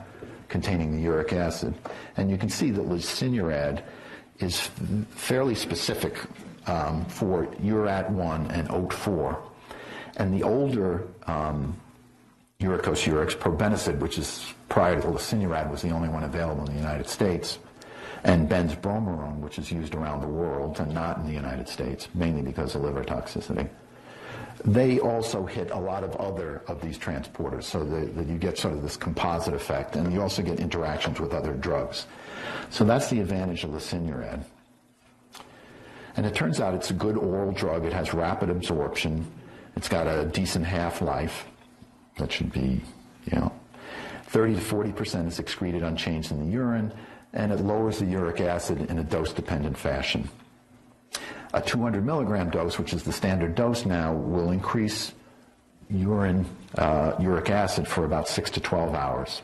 containing the uric acid. And you can see that lesinurad is fairly specific um, for URAT1 and OAT4. And the older um, uricosurics, probenecid, which is prior to lesinurad, was the only one available in the United States, and benzbromarone, which is used around the world and not in the United States, mainly because of liver toxicity. They also hit a lot of other of these transporters, so that, you get sort of this composite effect, and you also get interactions with other drugs. So that's the advantage of lesinurad. And it turns out it's a good oral drug. It has rapid absorption. It's got a decent half-life. That should be, you know, 30 to 40 percent is excreted unchanged in the urine, and it lowers the uric acid in a dose-dependent fashion. A 200 milligram dose, which is the standard dose now, will increase urine uh, uric acid for about 6 to 12 hours.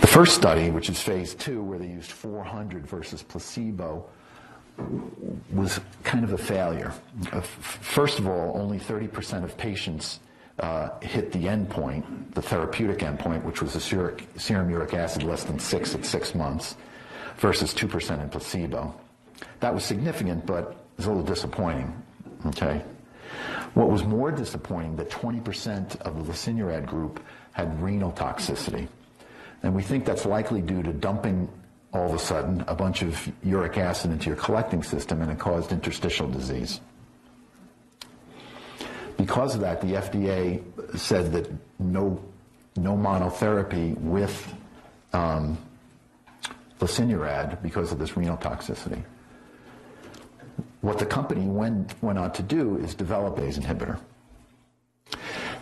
The first study, which is phase two, where they used 400 versus placebo, was kind of a failure. Uh, first of all, only 30% of patients uh, hit the endpoint, the therapeutic endpoint, which was a serum uric acid less than six at six months, versus 2% in placebo. That was significant, but it was a little disappointing. Okay. What was more disappointing, that 20% of the lesinurad group had renal toxicity. And we think that's likely due to dumping all of a sudden a bunch of uric acid into your collecting system and it caused interstitial disease. Because of that, the FDA said that no, no monotherapy with um, lesinurad because of this renal toxicity. What the company went, went on to do is develop ACE inhibitor.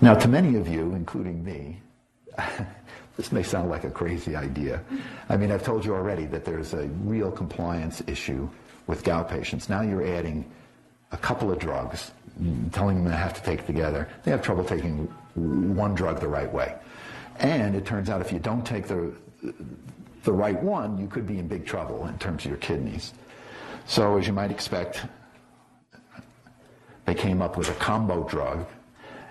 Now, to many of you, including me, this may sound like a crazy idea. I mean, I've told you already that there's a real compliance issue with gout patients. Now you're adding a couple of drugs, telling them they have to take together. They have trouble taking one drug the right way. And it turns out if you don't take the, the right one, you could be in big trouble in terms of your kidneys. So, as you might expect, they came up with a combo drug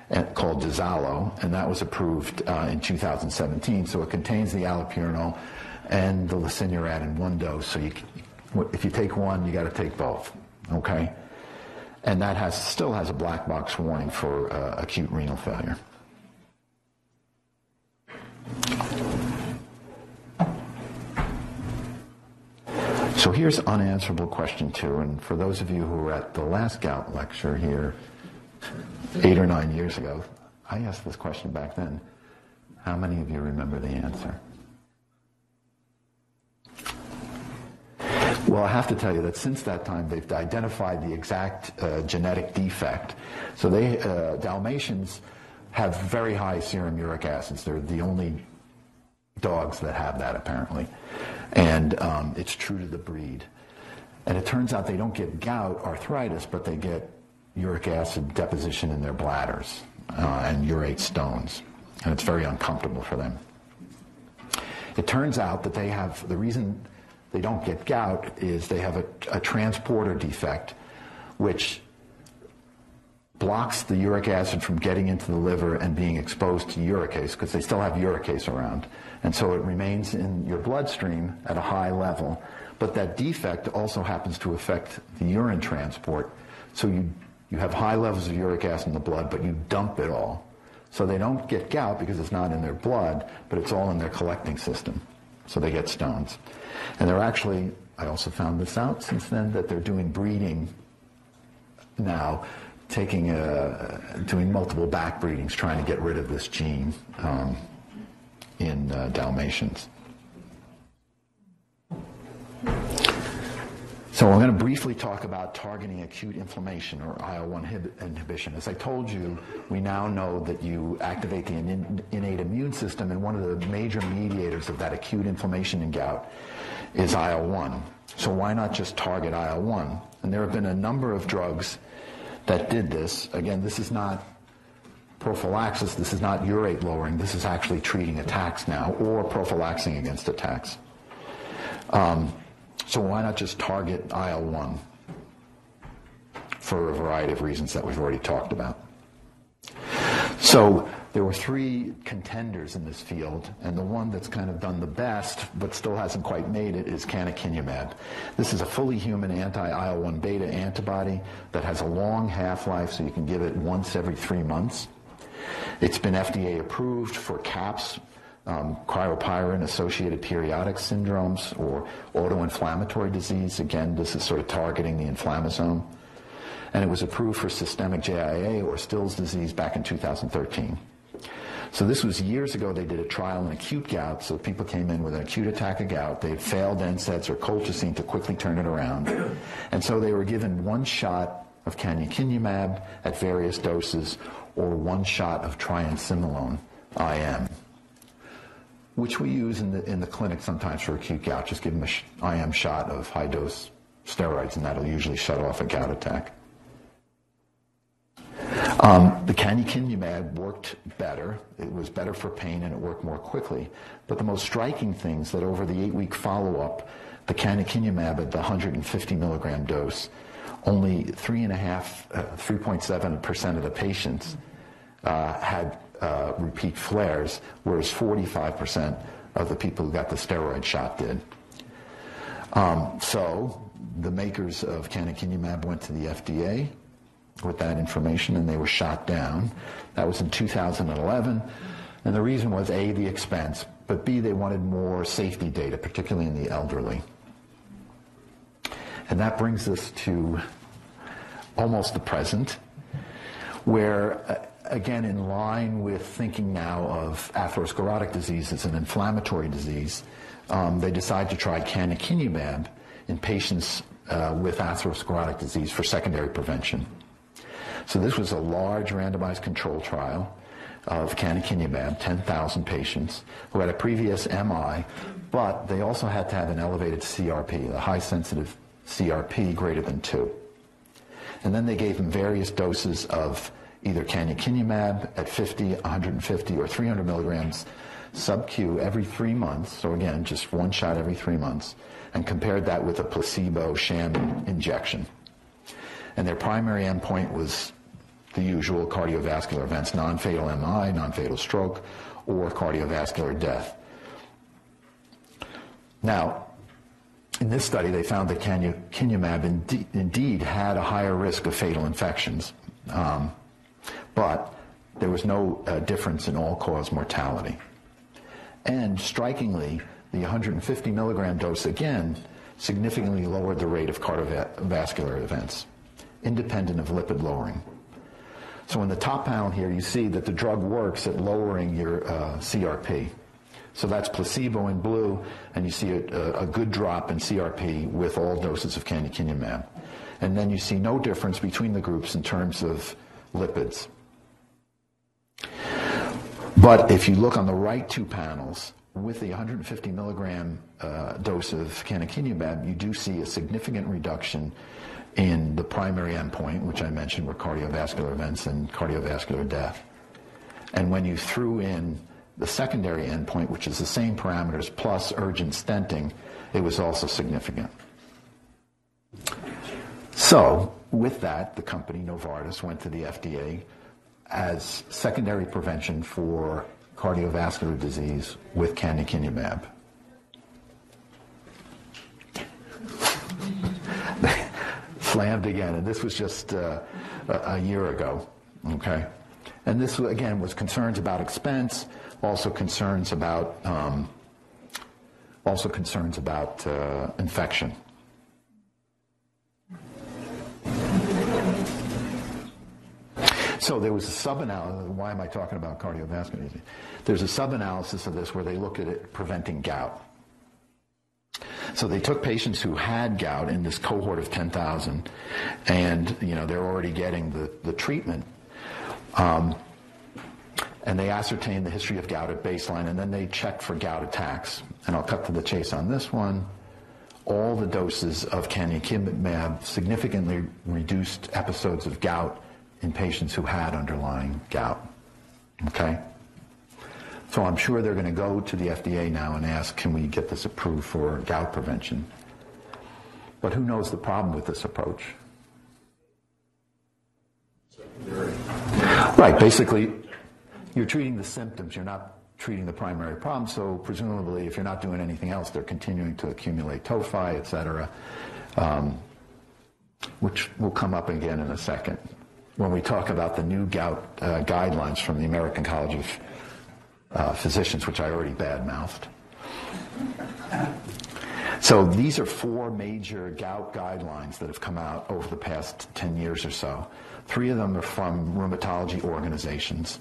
called Duzallo, and that was approved uh, in 2017. So it contains the allopurinol and the lesinurad in one dose. So you, if you take one, you got to take both. Okay, and that has still has a black box warning for uh, acute renal failure. So here's unanswerable question two, and for those of you who were at the last gout lecture here, eight or nine years ago, I asked this question back then. How many of you remember the answer? Well, I have to tell you that since that time, they've identified the exact uh, genetic defect. So they, uh, Dalmatians have very high serum uric acids. They're the only dogs that have that, apparently. And um, it's true to the breed. And it turns out they don't get gout arthritis, but they get uric acid deposition in their bladders uh, and urate stones. And it's very uncomfortable for them. It turns out that they have, the reason they don't get gout is they have a, a transporter defect which blocks the uric acid from getting into the liver and being exposed to uricase because they still have uricase around. And so it remains in your bloodstream at a high level. But that defect also happens to affect the urine transport. So you you have high levels of uric acid in the blood, but you dump it all. So they don't get gout because it's not in their blood, but it's all in their collecting system. So they get stones. And they're actually, I also found this out since then, that they're doing breeding now, taking, uh, doing multiple back breedings, trying to get rid of this gene um, in uh, Dalmatians. So I'm going to briefly talk about targeting acute inflammation or IL-1 inhibition. As I told you, we now know that you activate the innate immune system, and one of the major mediators of that acute inflammation in gout is IL-1. So why not just target IL-1? And there have been a number of drugs that did this. Again, this is not prophylaxis. This is not urate lowering. This is actually treating attacks now or prophylaxing against attacks. Um, so why not just target IL-1 for a variety of reasons that we've already talked about? So there were three contenders in this field, and the one that's kind of done the best but still hasn't quite made it is canakinumab. This is a fully human anti-IL-1 beta antibody that has a long half-life, so you can give it once every three months. It's been FDA approved for CAPS, um, cryopyrin-associated periodic syndromes, or autoinflammatory disease. Again, this is sort of targeting the inflammasome. And it was approved for systemic JIA, or Still's disease, back in 2013. So this was years ago. They did a trial in acute gout. So people came in with an acute attack of gout. They failed NSAIDs or colchicine to quickly turn it around. And so they were given one shot of canakinumab at various doses or one shot of triamcinolone IM, which we use in the, in the clinic sometimes for acute gout. Just give them an IM shot of high dose steroids, and that'll usually shut off a gout attack. Um, the canakinumab worked better. It was better for pain and it worked more quickly. But the most striking things that over the eight-week follow-up, the canakinumab at the 150 milligram dose, only three and a half, uh, 3.7 percent of the patients uh, had uh, repeat flares, whereas 45% of the people who got the steroid shot did. Um, so the makers of canakinumab went to the FDA with that information and they were shot down. That was in 2011. And the reason was A, the expense, but B, they wanted more safety data, particularly in the elderly. And that brings us to almost the present, where uh, again, in line with thinking now of atherosclerotic disease as an inflammatory disease, um, they decided to try canakinumab in patients uh, with atherosclerotic disease for secondary prevention. So this was a large randomized control trial of canakinumab, 10,000 patients who had a previous MI, but they also had to have an elevated CRP, a high sensitive CRP greater than 2. And then they gave them various doses of either canakinumab at 50, 150, or 300 milligrams sub-Q every three months. So again, just one shot every three months, and compared that with a placebo sham injection. And their primary endpoint was the usual cardiovascular events, non-fatal MI, non-fatal stroke, or cardiovascular death. Now, in this study, they found that canakinumab indeed had a higher risk of fatal infections. Um, but there was no uh, difference in all-cause mortality. And strikingly, the 150 milligram dose again significantly lowered the rate of cardiovascular events, independent of lipid lowering. So in the top panel here, you see that the drug works at lowering your uh, CRP. So that's placebo in blue, and you see a, a, good drop in CRP with all doses of canakinumab. And then you see no difference between the groups in terms of lipids. But if you look on the right two panels, with the 150 milligram uh, dose of canakinumab, you do see a significant reduction in the primary endpoint, which I mentioned were cardiovascular events and cardiovascular death. And when you threw in the secondary endpoint, which is the same parameters plus urgent stenting, it was also significant. So, with that, the company Novartis went to the FDA as secondary prevention for cardiovascular disease with canakinumab. Slammed again, and this was just uh, a year ago, okay? And this, again, was concerns about expense, also concerns about, um, also concerns about uh, infection. So there was a sub-analysis. Why am I talking about cardiovascular disease? There's a sub-analysis of this where they looked at it preventing gout. So they took patients who had gout in this cohort of 10,000, and you know they're already getting the, the treatment. Um, and they ascertained the history of gout at baseline, and then they checked for gout attacks. And I'll cut to the chase on this one. All the doses of canakinumab significantly reduced episodes of gout in patients who had underlying gout. Okay? So I'm sure they're going to go to the FDA now and ask, can we get this approved for gout prevention? But who knows the problem with this approach? Right, basically, you're treating the symptoms, you're not treating the primary problem, so presumably if you're not doing anything else, they're continuing to accumulate tophi, et cetera, um, which will come up again in a second when we talk about the new gout uh, guidelines from the American College of uh, Physicians, which I already badmouthed. So these are four major gout guidelines that have come out over the past 10 years or so. Three of them are from rheumatology organizations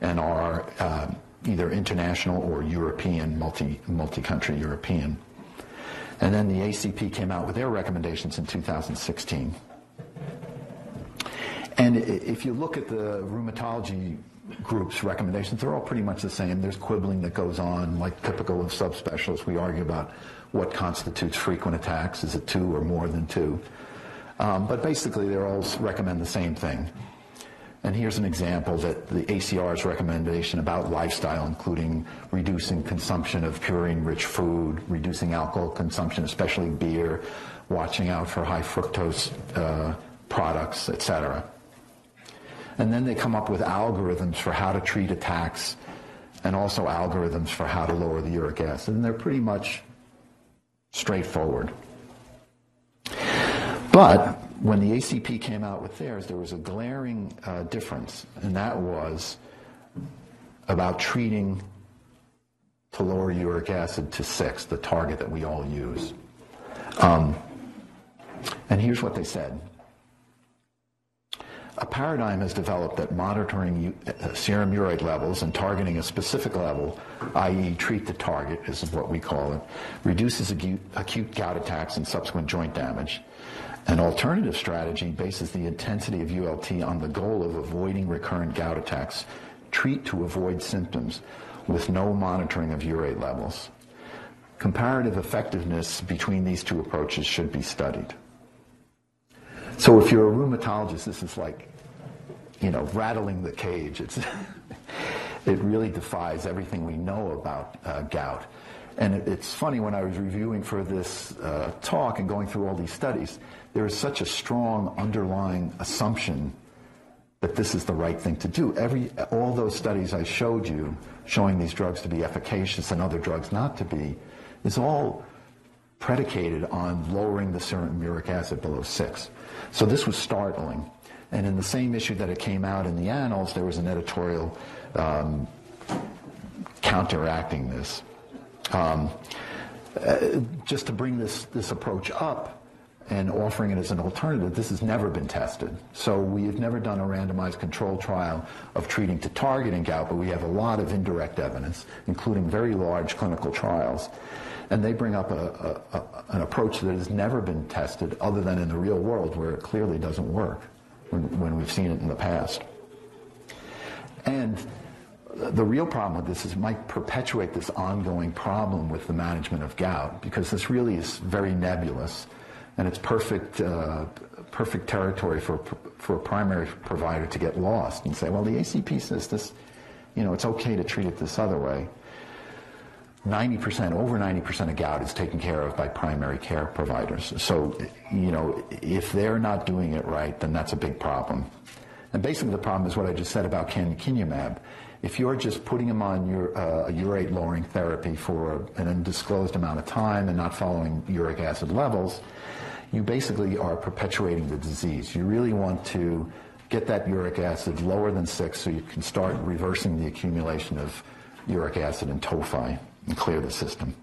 and are uh, either international or European, multi, multi-country European. And then the ACP came out with their recommendations in 2016. And if you look at the rheumatology group's recommendations, they're all pretty much the same. There's quibbling that goes on, like typical of subspecialists. We argue about what constitutes frequent attacks. Is it two or more than two? Um, but basically, they all recommend the same thing. And here's an example that the ACR's recommendation about lifestyle, including reducing consumption of purine-rich food, reducing alcohol consumption, especially beer, watching out for high fructose uh, products, etc. And then they come up with algorithms for how to treat attacks and also algorithms for how to lower the uric acid. And they're pretty much straightforward. But when the ACP came out with theirs, there was a glaring uh, difference, and that was about treating to lower uric acid to six, the target that we all use. Um, and here's what they said a paradigm has developed that monitoring uh, serum urate levels and targeting a specific level, i.e., treat the target is what we call it, reduces acute, acute gout attacks and subsequent joint damage. An alternative strategy bases the intensity of ULT on the goal of avoiding recurrent gout attacks. Treat to avoid symptoms with no monitoring of urate levels. Comparative effectiveness between these two approaches should be studied. So if you're a rheumatologist, this is like, you know, rattling the cage. It's, it really defies everything we know about uh, gout. And it, it's funny when I was reviewing for this uh, talk and going through all these studies, there is such a strong underlying assumption that this is the right thing to do. Every, all those studies I showed you showing these drugs to be efficacious and other drugs not to be is all predicated on lowering the serum uric acid below six. So this was startling. And in the same issue that it came out in the annals, there was an editorial um, counteracting this. Um, uh, just to bring this, this approach up and offering it as an alternative, this has never been tested. So we have never done a randomized control trial of treating to target in gout, but we have a lot of indirect evidence, including very large clinical trials. And they bring up a, a, a, an approach that has never been tested other than in the real world where it clearly doesn't work when, when we've seen it in the past. And the real problem with this is it might perpetuate this ongoing problem with the management of gout because this really is very nebulous and it's perfect, uh, perfect territory for, for a primary provider to get lost and say, well, the ACP says this, you know, it's okay to treat it this other way. 90%, over 90% of gout is taken care of by primary care providers. So, you know, if they're not doing it right, then that's a big problem. And basically the problem is what I just said about canakinumab. If you're just putting them on your, uh, a urate lowering therapy for an undisclosed amount of time and not following uric acid levels, you basically are perpetuating the disease. You really want to get that uric acid lower than six so you can start reversing the accumulation of uric acid and tophi and clear the system.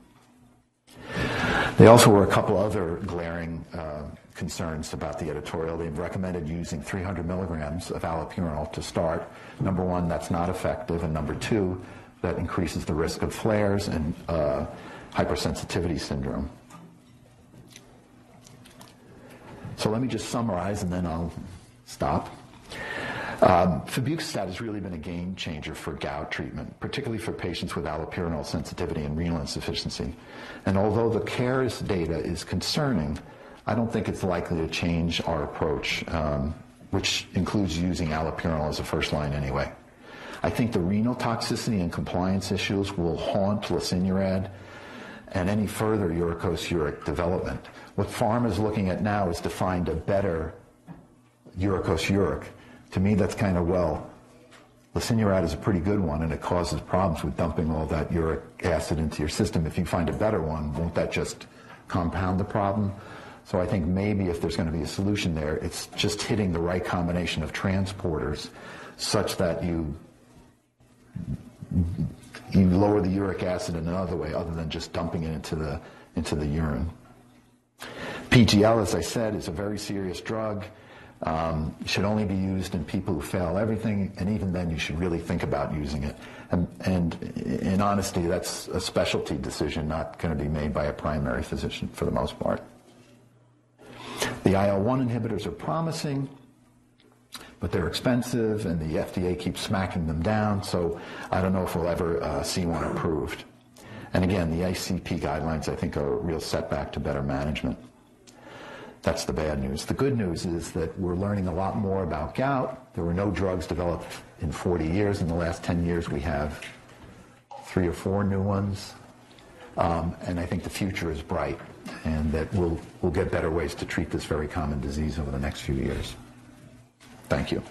They also were a couple other glaring uh, concerns about the editorial. They recommended using 300 milligrams of allopurinol to start. Number one, that's not effective, and number two, that increases the risk of flares and uh, hypersensitivity syndrome. So let me just summarize, and then I'll stop. Um, Febuxostat has really been a game changer for gout treatment, particularly for patients with allopurinol sensitivity and renal insufficiency. And although the CARES data is concerning, I don't think it's likely to change our approach, um, which includes using allopurinol as a first line anyway. I think the renal toxicity and compliance issues will haunt lesinurad and any further uricosuric development. What pharma is looking at now is to find a better uricosuric. To me, that's kind of, well, lesinurad is a pretty good one, and it causes problems with dumping all that uric acid into your system. If you find a better one, won't that just compound the problem? So I think maybe if there's going to be a solution there, it's just hitting the right combination of transporters such that you you lower the uric acid in another way other than just dumping it into the into the urine. PGL, as I said, is a very serious drug. Um, should only be used in people who fail everything, and even then, you should really think about using it. And, and in honesty, that's a specialty decision, not going to be made by a primary physician for the most part. The IL-1 inhibitors are promising, but they're expensive, and the FDA keeps smacking them down. So I don't know if we'll ever uh, see one approved. And again, the ACP guidelines, I think, are a real setback to better management. That's the bad news. The good news is that we're learning a lot more about gout. There were no drugs developed in 40 years. In the last 10 years, we have three or four new ones. Um, and I think the future is bright, and that we'll, we'll get better ways to treat this very common disease over the next few years. Thank you.